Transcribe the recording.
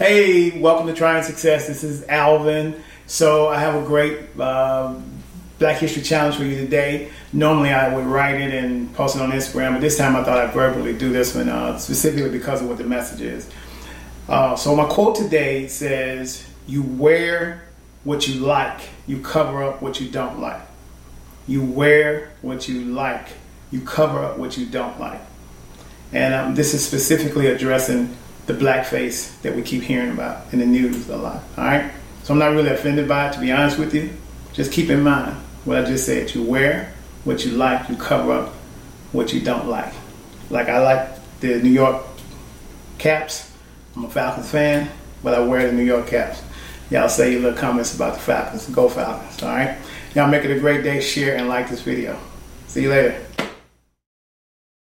Hey, welcome to Trying Success. This is Alvin. So I have a great uh, Black History Challenge for you today. Normally I would write it and post it on Instagram, but this time I thought I'd verbally do this one uh, specifically because of what the message is. Uh, so my quote today says, "You wear what you like, you cover up what you don't like. You wear what you like, you cover up what you don't like." And um, this is specifically addressing the blackface that we keep hearing about in the news a lot. All right. So I'm not really offended by it, to be honest with you. Just keep in mind what I just said. You wear what you like, you cover up what you don't like. Like I like the New York Caps. I'm a Falcons fan, but I wear the New York Caps. Y'all say your little comments about the Falcons. Go Falcons, all right? Y'all make it a great day. Share and like this video. See you later.